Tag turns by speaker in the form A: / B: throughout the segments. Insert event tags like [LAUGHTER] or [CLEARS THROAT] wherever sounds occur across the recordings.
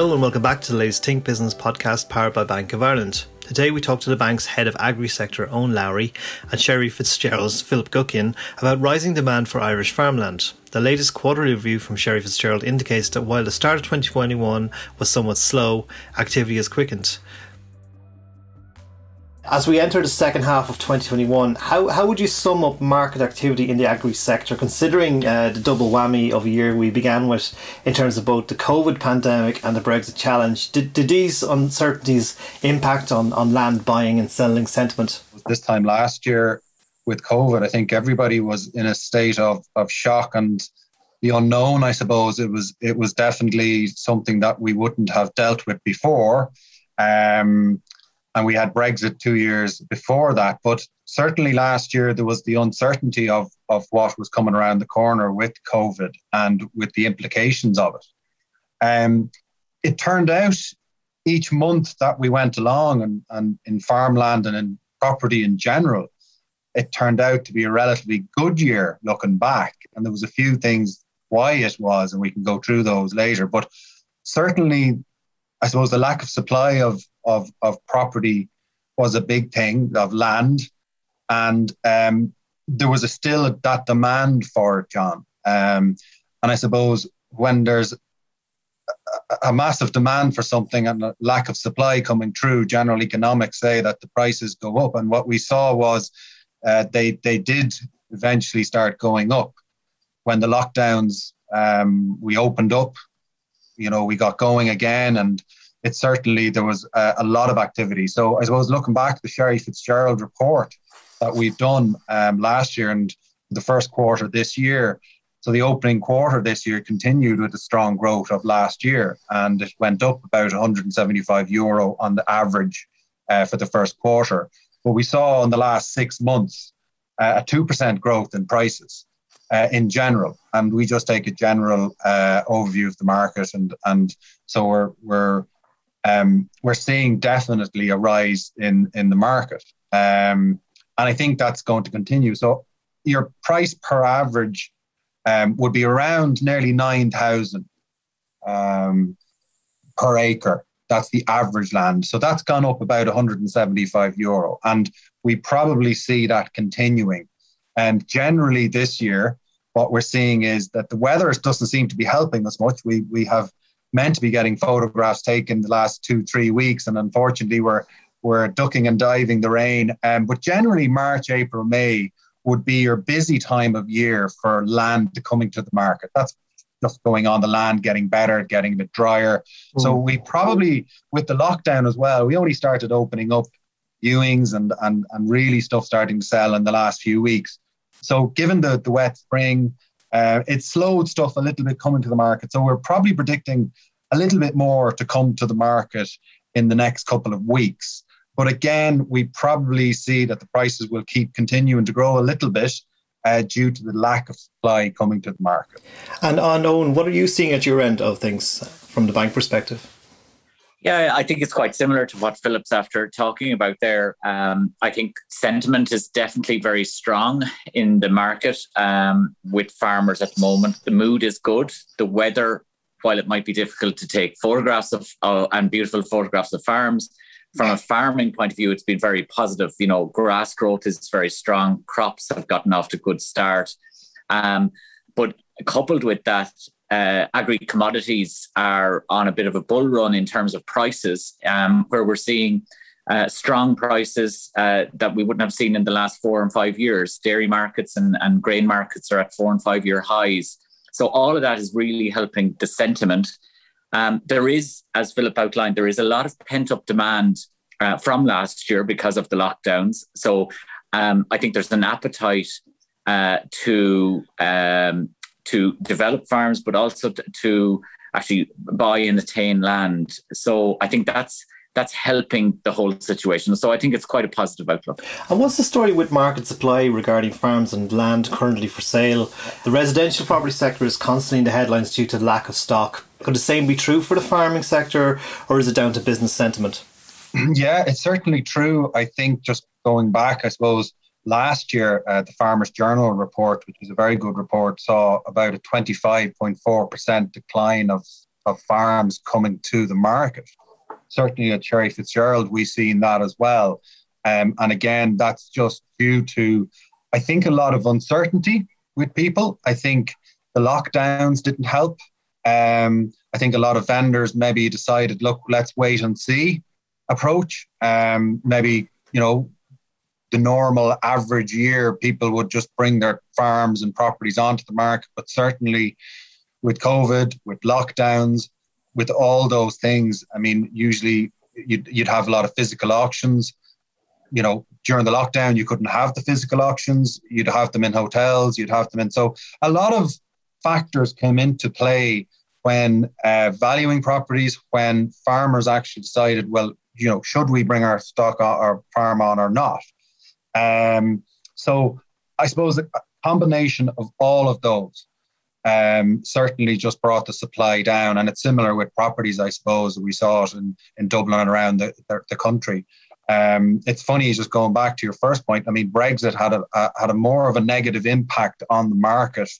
A: Hello and welcome back to the latest Think Business podcast powered by Bank of Ireland. Today we talk to the bank's head of agri sector, Eoin Lowry, and Sherry Fitzgerald's Philip Guckian about rising demand for Irish farmland. The latest quarterly review from Sherry Fitzgerald indicates that while the start of 2021 was somewhat slow, activity has quickened. As we enter the second half of 2021, how, how would you sum up market activity in the agri sector, considering uh, the double whammy of a year we began with in terms of both the COVID pandemic and the Brexit challenge? Did, did these uncertainties impact on, on land buying and selling sentiment?
B: This time last year with COVID, I think everybody was in a state of, of shock and the unknown, I suppose. It was it was definitely something that we wouldn't have dealt with before. Um, and we had Brexit two years before that. But certainly last year there was the uncertainty of of what was coming around the corner with COVID and with the implications of it. Um, it turned out each month that we went along and, and in farmland and in property in general, it turned out to be a relatively good year looking back. And there was a few things why it was, and we can go through those later. But certainly, I suppose the lack of supply of of, of property was a big thing of land, and um, there was a still that demand for it, John. Um, and I suppose when there's a, massive demand for something and a lack of supply coming through, general economics say that the prices go up. And what we saw was uh, they they did eventually start going up when the lockdowns um, we opened up. You know, we got going again, and it certainly there was a, a, lot of activity. So I suppose looking back, the Sherry Fitzgerald report that we've done um, last year and the first quarter this year. So the opening quarter this year continued with the strong growth of last year, and it went up about 175 euro on the average uh, for the first quarter. But we saw in the last six months uh, a two percent growth in prices. Uh, in general, and we just take a general uh, overview of the market, and and so we're we're um, we're seeing definitely a rise in in the market, um, and I think that's going to continue. So your price per average um, would be around nearly nine thousand um, per acre. That's the average land. So that's gone up about 175 euro, and we probably see that continuing. And generally, this year, what we're seeing is that the weather doesn't seem to be helping us much. We we have meant to be getting photographs taken the last two, three weeks. And unfortunately, we're, we're ducking and diving the rain. Um, but generally, March, April, May would be your busy time of year for land coming to the market. That's just going on the land, getting better, getting a bit drier. Mm. So we probably, with the lockdown as well, we only started opening up viewings and, and, and really stuff starting to sell in the last few weeks. So given the, the wet spring, uh, it slowed stuff a little bit coming to the market. So we're probably predicting a little bit more to come to the market in the next couple of weeks. But again, we probably see that the prices will keep continuing to grow a little bit uh, due to the lack of supply coming to the market.
A: And on Eoin, what are you seeing at your end of things from the bank perspective?
C: Yeah, I think it's quite similar to what Philip's after talking about there. Um, I think sentiment is definitely very strong in the market um, with farmers at the moment. The mood is good. The weather, while it might be difficult to take photographs of uh, and beautiful photographs of farms, from a farming point of view, it's been very positive. You know, grass growth is very strong. Crops have gotten off to a good start. Um, but coupled with that, uh, agri commodities are on a bit of a bull run in terms of prices, um, where we're seeing uh, strong prices uh, that we wouldn't have seen in the last four and five years. Dairy markets and, and grain markets are at four and five year highs. So all of that is really helping the sentiment. Um, there is, as Philip outlined, there is a lot of pent up demand uh, from last year because of the lockdowns. So um, I think there's an appetite uh, to um, to develop farms, but also to, to actually buy and attain land. So I think that's that's helping the whole situation. So I think it's quite a positive outlook.
A: And what's the story with market supply regarding farms and land currently for sale? The residential property sector is constantly in the headlines due to lack of stock. Could the same be true for the farming sector, or is it down to business sentiment? [CLEARS THROAT]
B: Yeah, it's certainly true. I think just going back, I suppose last year, uh, the Farmers Journal report, which was a very good report, saw about a 25.4% decline of of farms coming to the market. Certainly at Sherry Fitzgerald, we've seen that as well. Um, and again, that's just due to, I think, a lot of uncertainty with people. I think the lockdowns didn't help. Um, I think a lot of vendors maybe decided, look, let's wait and see approach. Um, maybe, you know, the normal average year, people would just bring their farms and properties onto the market. But certainly with COVID, with lockdowns, with all those things, I mean, usually you'd, you'd have a lot of physical auctions. You know, during the lockdown, you couldn't have the physical auctions. You'd have them in hotels. You'd have them in. So a lot of factors came into play when uh, valuing properties, when farmers actually decided, well, you know, should we bring our stock on, our farm on or not? Um, so I suppose a combination of all of those um, certainly just brought the supply down. And it's similar with properties, I suppose. We saw it in, in Dublin and around the, the, the country. Um, it's funny, just going back to your first point. I mean, Brexit had a, a, had a more of a negative impact on the market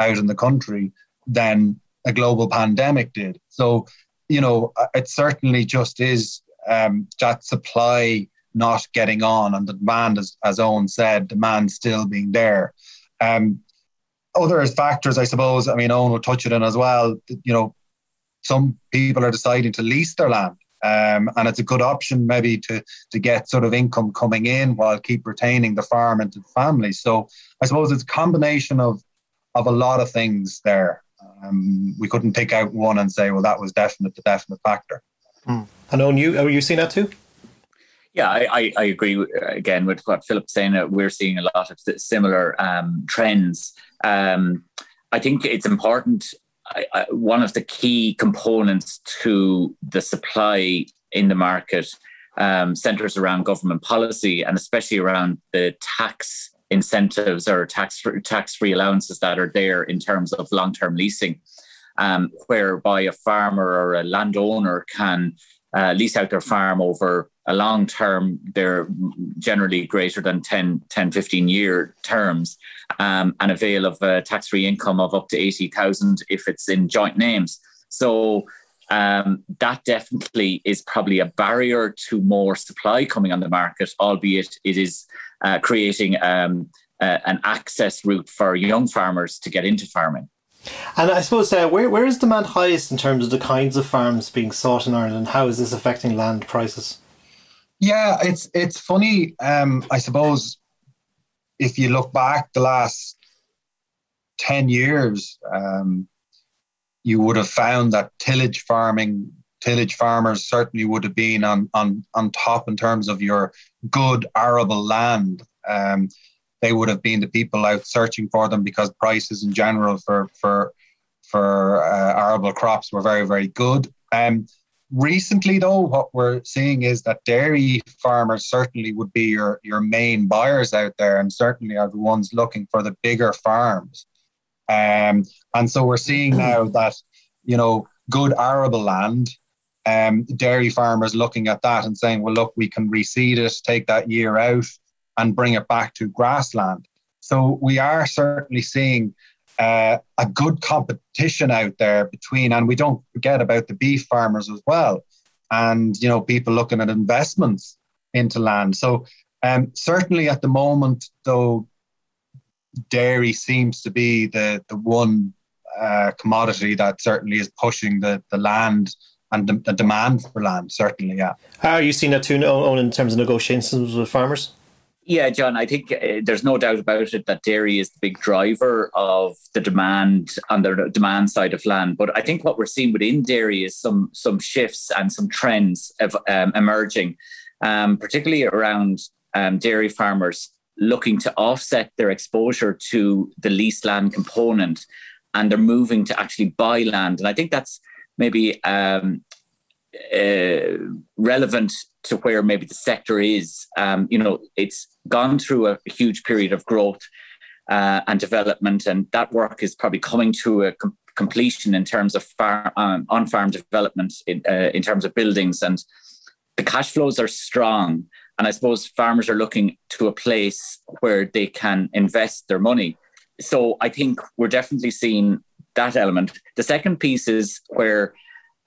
B: out in the country than a global pandemic did. So, you know, it certainly just is um, that supply not getting on and the demand, as, as Eoin said, demand still being there. Um, other factors, I suppose, I mean, Eoin will touch it on as well. You know, some people are deciding to lease their land. Um, and it's a good option maybe to to get sort of income coming in while keep retaining the farm and the family. So I suppose it's a combination of of a lot of things there. Um, we couldn't pick out one and say, well, that was definite the definite factor.
A: Mm. And on you, are you seeing that too?
C: Yeah, I, I, agree again with what Philip's saying. Uh, we're seeing a lot of similar um, trends. Um, I think it's important. I, I, one of the key components to the supply in the market um, centers around government policy and especially around the tax incentives or tax tax free allowances that are there in terms of long term leasing, um, whereby a farmer or a landowner can uh, lease out their farm over a long term, they're generally greater than 10, 10 15 year terms, um, and avail of a tax free income of up to 80,000 if it's in joint names. So um, that definitely is probably a barrier to more supply coming on the market, albeit it is uh, creating um, uh, an access route for young farmers to get into farming.
A: And I suppose uh, where where is demand highest in terms of the kinds of farms being sought in Ireland? How is this affecting land prices?
B: Yeah, it's it's funny. Um, I suppose if you look back the last ten years, um, you would have found that tillage farming, tillage farmers certainly would have been on on on top in terms of your good arable land. Um, they would have been the people out searching for them because prices in general for for for uh, arable crops were very very good. Um, recently, though, what we're seeing is that dairy farmers certainly would be your your main buyers out there, and certainly are the ones looking for the bigger farms. Um, and so we're seeing now [CLEARS THROAT] that you know good arable land um, dairy farmers looking at that and saying, well, look, we can reseed it, take that year out, and bring it back to grassland. So we are certainly seeing uh, a good competition out there between, and we don't forget about the beef farmers as well, and you know people looking at investments into land. So um, certainly at the moment, though, dairy seems to be the the one uh, commodity that certainly is pushing the the land and the, the, demand for land. Certainly, yeah.
A: How are you seeing that too, Eoin, in terms of negotiations with farmers?
C: Yeah, John, I think uh, there's no doubt about it that dairy is the big driver of the demand on the demand side of land. But I think what we're seeing within dairy is some some shifts and some trends of, um, emerging, um, particularly around um, dairy farmers looking to offset their exposure to the leased land component, and they're moving to actually buy land. And I think that's maybe um, uh, relevant to where maybe the sector is. Um, you know, it's gone through a huge period of growth uh, and development, and that work is probably coming to a com- completion in terms of farm, um, on-farm development in, uh, in terms of buildings, and the cash flows are strong. And I suppose farmers are looking to a place where they can invest their money. So I think we're definitely seeing that element. The second piece is where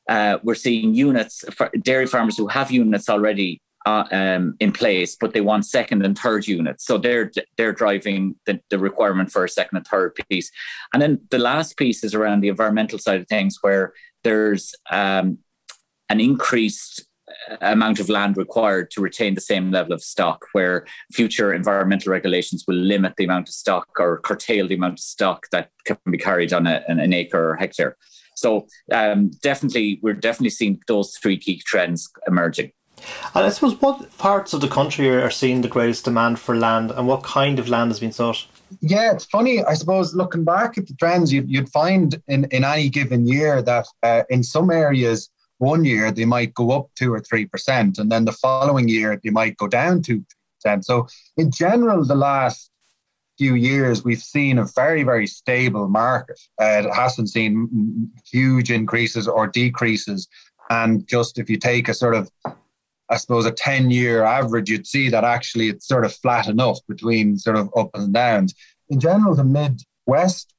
C: uh, we're seeing units, dairy farmers who have units already uh, um, in place, but they want second and third units. So they're they're driving the, the requirement for a second and third piece. And then the last piece is around the environmental side of things, where there's um, an increased uh, amount of land required to retain the same level of stock, where future environmental regulations will limit the amount of stock or curtail the amount of stock that can be carried on a, an acre or hectare. So um, definitely, we're definitely seeing those three key trends emerging.
A: And I suppose what parts of the country are seeing the greatest demand for land, and what kind of land has been sought?
B: Yeah, it's funny. I suppose looking back at the trends, you'd, you'd find in, in any given year that uh, in some areas, one year they might go up two or three percent, and then the following year they might go down two percent. So, in general, the last few years, we've seen a very, very stable market. Uh, it hasn't seen huge increases or decreases. And just if you take a sort of, I suppose, a 10 year average, you'd see that actually it's sort of flat enough between sort of up and downs. In general, the Midwest,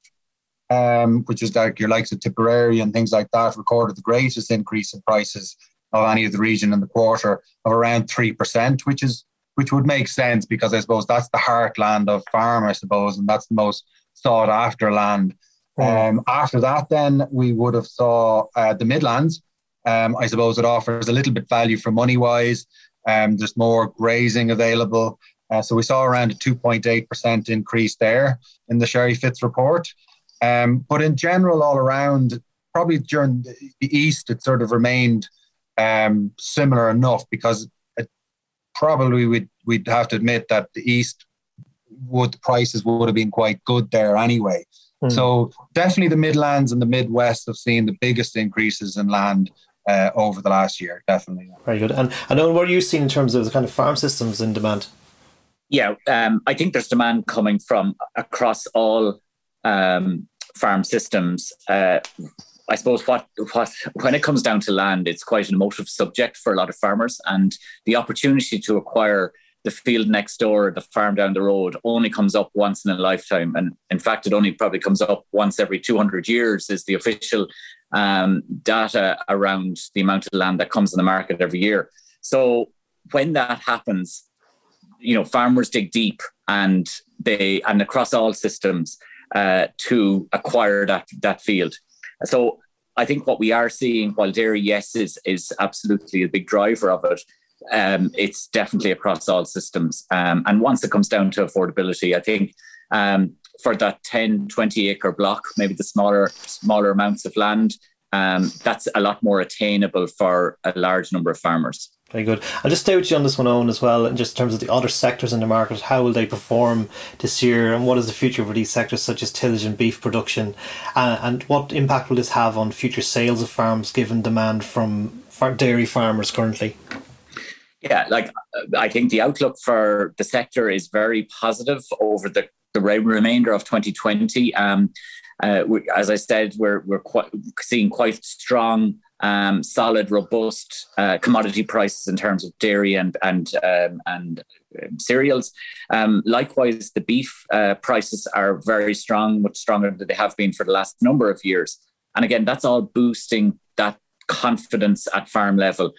B: um, which is like your likes of Tipperary and things like that, recorded the greatest increase in prices of any of the region in the quarter of around 3%, which is which would make sense because I suppose that's the heartland of farm, I suppose, and that's the most sought after land. Um, after that, then we would have saw uh, the Midlands. Um, I suppose it offers a little bit value for money wise. Um, there's more grazing available. Uh, so we saw around a 2.8% increase there in the Sherry Fitz report. Um, but in general, all around, probably during the East, it sort of remained um, similar enough because probably we'd we'd have to admit that the east would the prices would have been quite good there anyway. Mm. So definitely the Midlands and the Midwest have seen the biggest increases in land uh, over the last year. Definitely.
A: Very good. And I know what are you seeing in terms of the kind of farm systems in demand?
C: Yeah, um, I think there's demand coming from across all um, farm systems. Uh, I suppose what what when it comes down to land, it's quite an emotive subject for a lot of farmers, and the opportunity to acquire the field next door, the farm down the road, only comes up once in a lifetime, and in fact, it only probably comes up once every 200 years. Is the official um, data around the amount of land that comes in the market every year. So when that happens, you know, farmers dig deep, and they and across all systems uh, to acquire that that field. So I think what we are seeing, while dairy, yes, is is absolutely a big driver of it. Um, it's definitely across all systems. Um, and once it comes down to affordability, I think um, for that 10, 20 acre block, maybe the smaller smaller amounts of land, um, that's a lot more attainable for a large number of farmers.
A: Very good. I'll just stay with you on this one, Eoin, as well. And just in terms of the other sectors in the market, how will they perform this year, and what is the future for these sectors such as tillage and beef production, uh, and what impact will this have on future sales of farms, given demand from dairy farmers currently?
C: Yeah, like I think the outlook for the sector is very positive over the the remainder of 2020. Um, uh, we, as I said, we're we're quite, seeing quite strong um, solid, robust uh, commodity prices in terms of dairy and and um, and um, cereals. Um, likewise, the beef uh, prices are very strong, much stronger than they have been for the last number of years. And again, that's all boosting that confidence at farm level.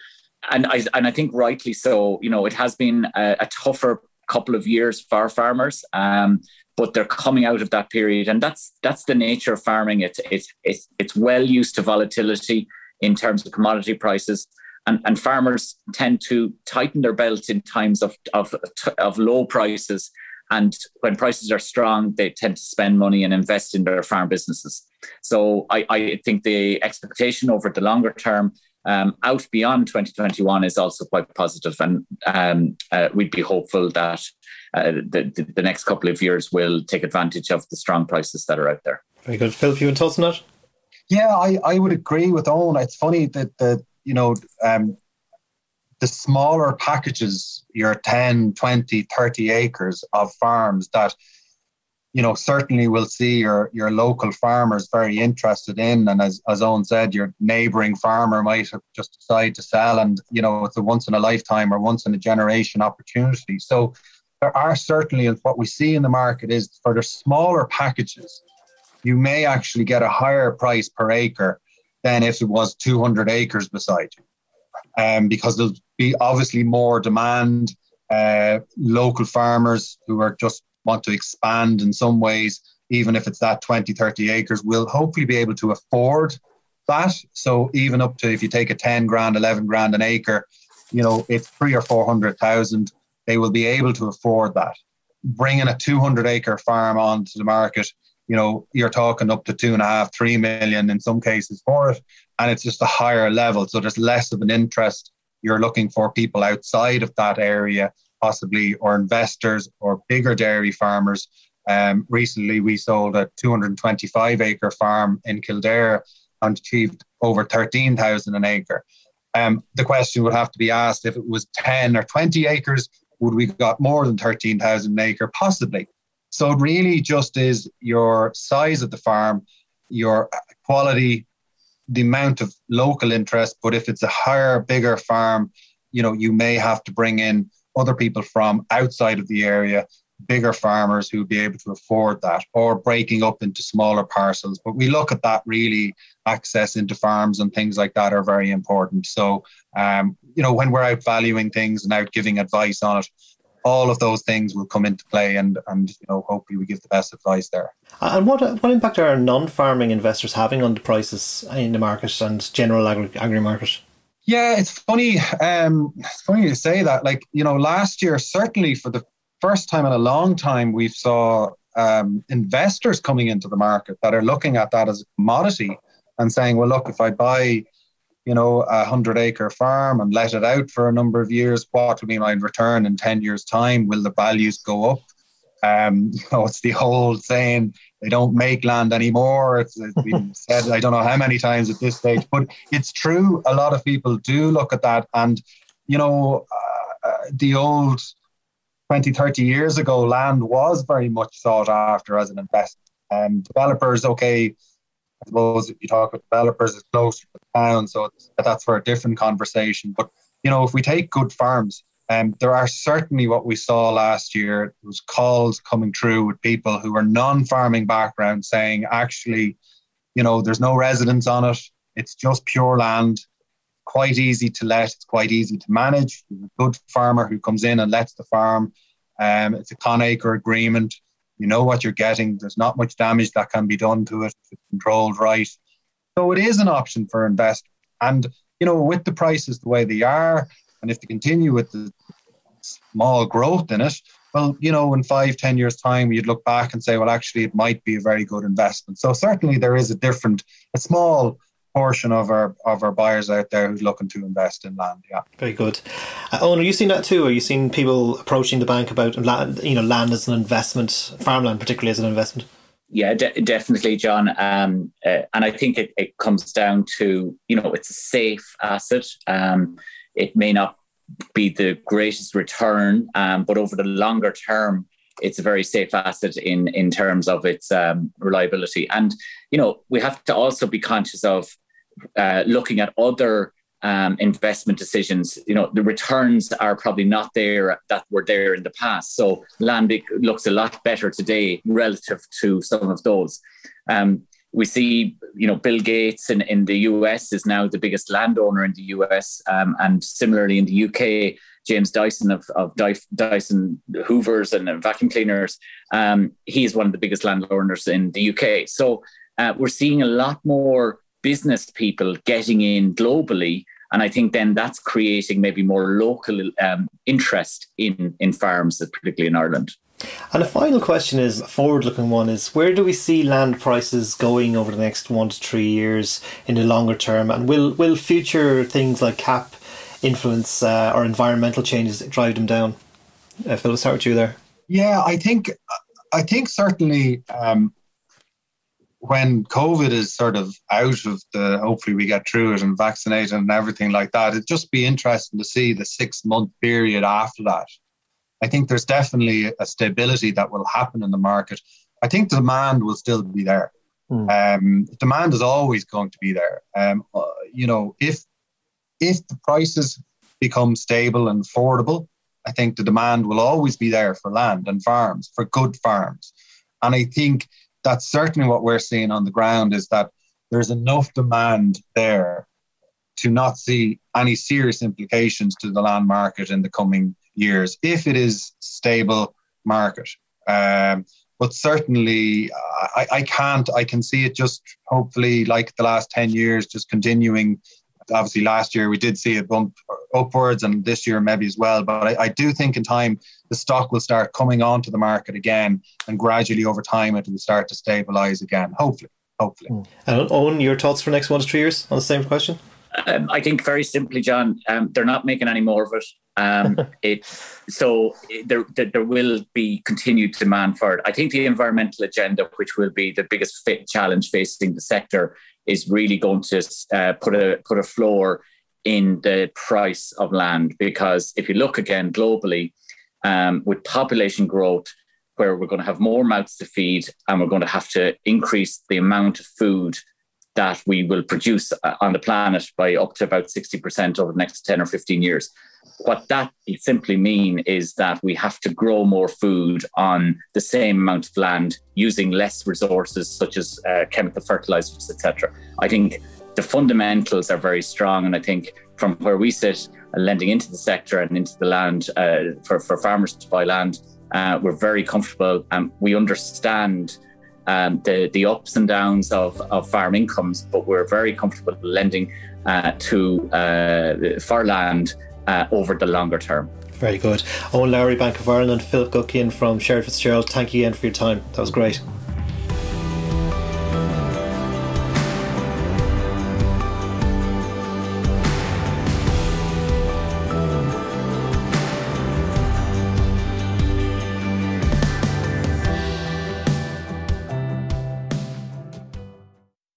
C: And I and I think rightly so. You know, it has been a, a tougher couple of years for farmers. Um, but they're coming out of that period, and that's that's the nature of farming. It's it's it's, it's well used to volatility in terms of commodity prices. And, and farmers tend to tighten their belts in times of, of, of low prices. And when prices are strong, they tend to spend money and invest in their farm businesses. So I, I think the expectation over the longer term um, out beyond 2021 is also quite positive, and um, uh, we'd be hopeful that uh, the, the, next couple of years will take advantage of the strong prices that are out there.
A: Very good, Phil. You want to on that?
B: Yeah, I, I would agree with Eoin. It's funny that the you know um, the smaller packages, your 10, 20, 30 acres of farms that you know certainly will see your your local farmers very interested in and as, as Eoin said your neighboring farmer might just decide to sell and you know it's a once in a lifetime or once in a generation opportunity so there are certainly and what we see in the market is for the smaller packages you may actually get a higher price per acre than if it was 200 acres beside you. Um, because there'll be obviously more demand. Uh, local farmers who are just want to expand in some ways, even if it's that 20, 30 acres, will hopefully be able to afford that. So even up to if you take a 10 grand, 11 grand an acre, you know, if three or 400,000, they will be able to afford that. Bringing a 200 acre farm onto the market you know, you're talking up to two and a half, three million in some cases for it. And it's just a higher level. So there's less of an interest. You're looking for people outside of that area, possibly, or investors or bigger dairy farmers. Um, recently, we sold a 225 acre farm in Kildare and achieved over 13,000 an acre. Um, the question would have to be asked if it was 10 or 20 acres, would we got more than 13,000 an acre? Possibly. So it really just is your size of the farm, your quality, the amount of local interest. But if it's a higher, bigger farm, you know, you may have to bring in other people from outside of the area, bigger farmers who would be able to afford that, or breaking up into smaller parcels. But we look at that really, access into farms and things like that are very important. So, um, you know, when we're out valuing things and out giving advice on it, all of those things will come into play and and you know hopefully we give the best advice there.
A: And what what impact are non-farming investors having on the prices in the market and general agri, agri market?
B: Yeah it's funny um it's funny to say that. Like you know last year certainly for the first time in a long time we saw um, investors coming into the market that are looking at that as a commodity and saying well look if i buy you know, a hundred acre farm and let it out for a number of years, what will be my return in 10 years time? Will the values go up? Um, [LAUGHS] you know, it's the old saying they don't make land anymore. It's, it's been [LAUGHS] said, I don't know how many times at this stage, but it's true. A lot of people do look at that. And, you know, uh, uh the old 20, 30 years ago, land was very much sought after as an investment. And developers, okay, I suppose if you talk with developers, it's closer to the town, so that's for a different conversation. But you know, if we take good farms, um, there are certainly what we saw last year. Was calls coming through with people who were non-farming background saying, actually, you know, there's no residence on it. It's just pure land. Quite easy to let. It's quite easy to manage. a good farmer who comes in and lets the farm. Um, it's a conacre agreement. You know what you're getting. There's not much damage that can be done to it if it's controlled right. So it is an option for investors. And, you know, with the prices the way they are, and if they continue with the small growth in it, well, you know, in five, ten years' time, you'd look back and say, well, actually, it might be a very good investment. So certainly there is a different, a small portion of our of our buyers out there who's looking to invest in land. Yeah,
A: very good. Uh, Eoin, are you seeing that too? Are you seeing people approaching the bank about land, you know, land as an investment, farmland particularly as an investment?
C: Yeah, de- definitely, John. Um, uh, and I think it, it comes down to you know it's a safe asset. Um, it may not be the greatest return, um, but over the longer term, it's a very safe asset in in terms of its um, reliability. And you know, we have to also be conscious of uh, looking at other um, investment decisions. You know, the returns are probably not there that were there in the past. So land looks a lot better today relative to some of those. Um, we see, you know, Bill Gates in, in the US is now the biggest landowner in the US, um, and similarly in the UK, James Dyson of, of Dyson Hoovers and vacuum cleaners, um, he is one of the biggest landowners in the UK. So uh, we're seeing a lot more business people getting in globally. And I think then that's creating maybe more local um, interest in, in farms, particularly in Ireland.
A: And the final question is a forward looking one is where do we see land prices going over the next one to three years in the longer term? And will, will future things like CAP influence uh, or environmental changes drive them down? Uh, Phil, start with you there.
B: Yeah, I think I think certainly um, when COVID is sort of out of the, hopefully we get through it and vaccinated and everything like that, it'd just be interesting to see the six month period after that. I think there's definitely a stability that will happen in the market. I think the demand will still be there. Mm. Um, demand is always going to be there. Um, uh, you know, if if the prices become stable and affordable, I think the demand will always be there for land and farms, for good farms. And I think that's certainly what we're seeing on the ground is that there's enough demand there to not see any serious implications to the land market in the coming years if it is stable market. Um, but certainly, I, I can't. I can see it just hopefully like the last ten years, just continuing. Obviously, last year we did see a bump upwards, and this year maybe as well. But I, I do think in time the stock will start coming onto the market again, and gradually over time it will start to stabilize again. Hopefully, hopefully. Hmm.
A: And Eoin, your thoughts for next one to three years on the same question?
C: Um, I think very simply, John, um, they're not making any more of it. Um, [LAUGHS] it so there, there, will be continued demand for it. I think the environmental agenda, which will be the biggest challenge facing the sector, is really going to uh, put a put a floor in the price of land because if you look again globally, um, with population growth, where we're going to have more mouths to feed and we're going to have to increase the amount of food that we will produce uh, on the planet by up to about 60% over the next 10 or 15 years. What that simply mean is that we have to grow more food on the same amount of land using less resources such as uh, chemical fertilizers, etc. I think the fundamentals are very strong, and I think from where we sit, uh, lending into the sector and into the land uh, for, for farmers to buy land, uh, we're very comfortable and we understand um, the, the ups and downs of, of farm incomes, but we're very comfortable lending uh, to uh, land uh, over the longer term.
A: Very good. Eoin Lowry, Bank of Ireland, Philip Guckian from Sherry Fitzgerald, thank you again for your time. That was great.